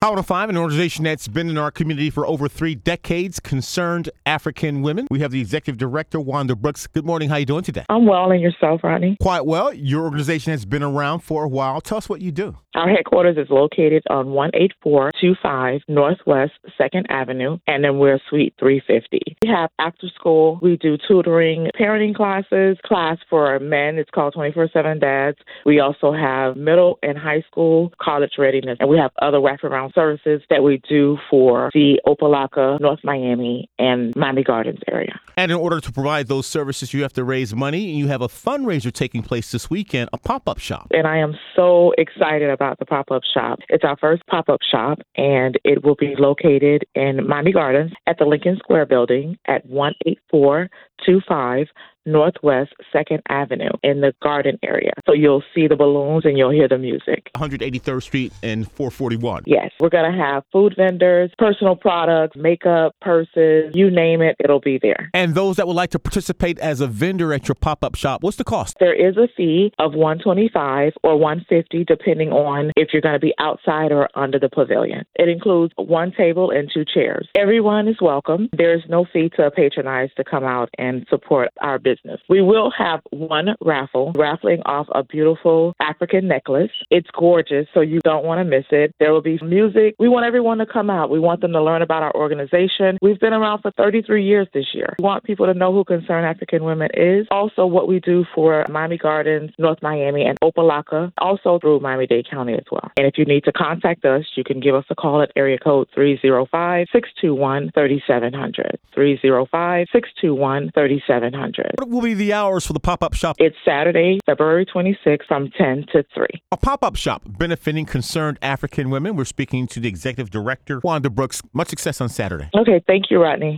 Power 5, an organization that's been in our community for over three decades, concerned African women. We have the executive director, Wanda Brooks. Good morning. How are you doing today? I'm well, and yourself, Rodney? Quite well. Your organization has been around for a while. Tell us what you do. Our headquarters is located on 18425 Northwest 2nd Avenue, and then we're Suite 350. We have after school, we do tutoring, parenting classes, class for men. It's called 24 7 Dads. We also have middle and high school college readiness, and we have other wraparound services that we do for the Opa-locka, North Miami, and Miami Gardens area. And in order to provide those services, you have to raise money. And you have a fundraiser taking place this weekend, a pop up shop. And I am so excited about the pop up shop. It's our first pop up shop, and it will be located in Miami Gardens at the Lincoln Square building at 18425 Northwest 2nd Avenue in the garden area. So you'll see the balloons and you'll hear the music. 183rd Street and 441. Yes, we're going to have food vendors, personal products, makeup, purses, you name it, it'll be there. And those that would like to participate as a vendor at your pop up shop, what's the cost? There is a fee of 125 or 150 depending on if you're going to be outside or under the pavilion. It includes one table and two chairs. Everyone is welcome. There is no fee to patronize to come out and support our business business. We will have one raffle, raffling off a beautiful African necklace. It's gorgeous, so you don't want to miss it. There will be music. We want everyone to come out. We want them to learn about our organization. We've been around for 33 years this year. We want people to know who Concerned African Women is. Also, what we do for Miami Gardens, North Miami, and Opa-locka, also through Miami-Dade County as well. And if you need to contact us, you can give us a call at area code 305 621 3700. 305 621 3700 will be the hours for the pop up shop? It's Saturday, February 26th from 10 to 3. A pop up shop benefiting concerned African women. We're speaking to the executive director, Wanda Brooks. Much success on Saturday. Okay, thank you, Rodney.